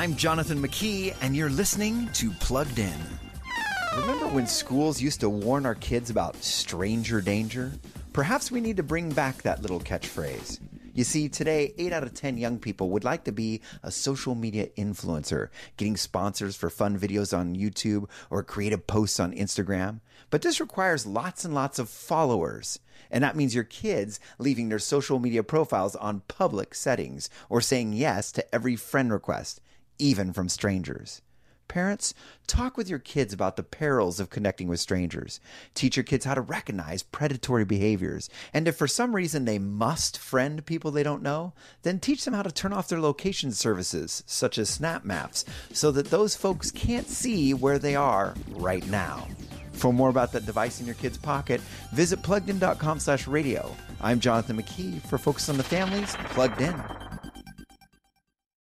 I'm Jonathan McKee, and you're listening to Plugged In. Remember when schools used to warn our kids about stranger danger? Perhaps we need to bring back that little catchphrase. You see, today, 8 out of 10 young people would like to be a social media influencer, getting sponsors for fun videos on YouTube or creative posts on Instagram. But this requires lots and lots of followers. And that means your kids leaving their social media profiles on public settings or saying yes to every friend request, even from strangers. Parents, talk with your kids about the perils of connecting with strangers. Teach your kids how to recognize predatory behaviors. And if for some reason they must friend people they don't know, then teach them how to turn off their location services, such as Snap Maps, so that those folks can't see where they are right now. For more about that device in your kid's pocket, visit pluggedin.com slash radio. I'm Jonathan McKee for Focus on the Family's Plugged In.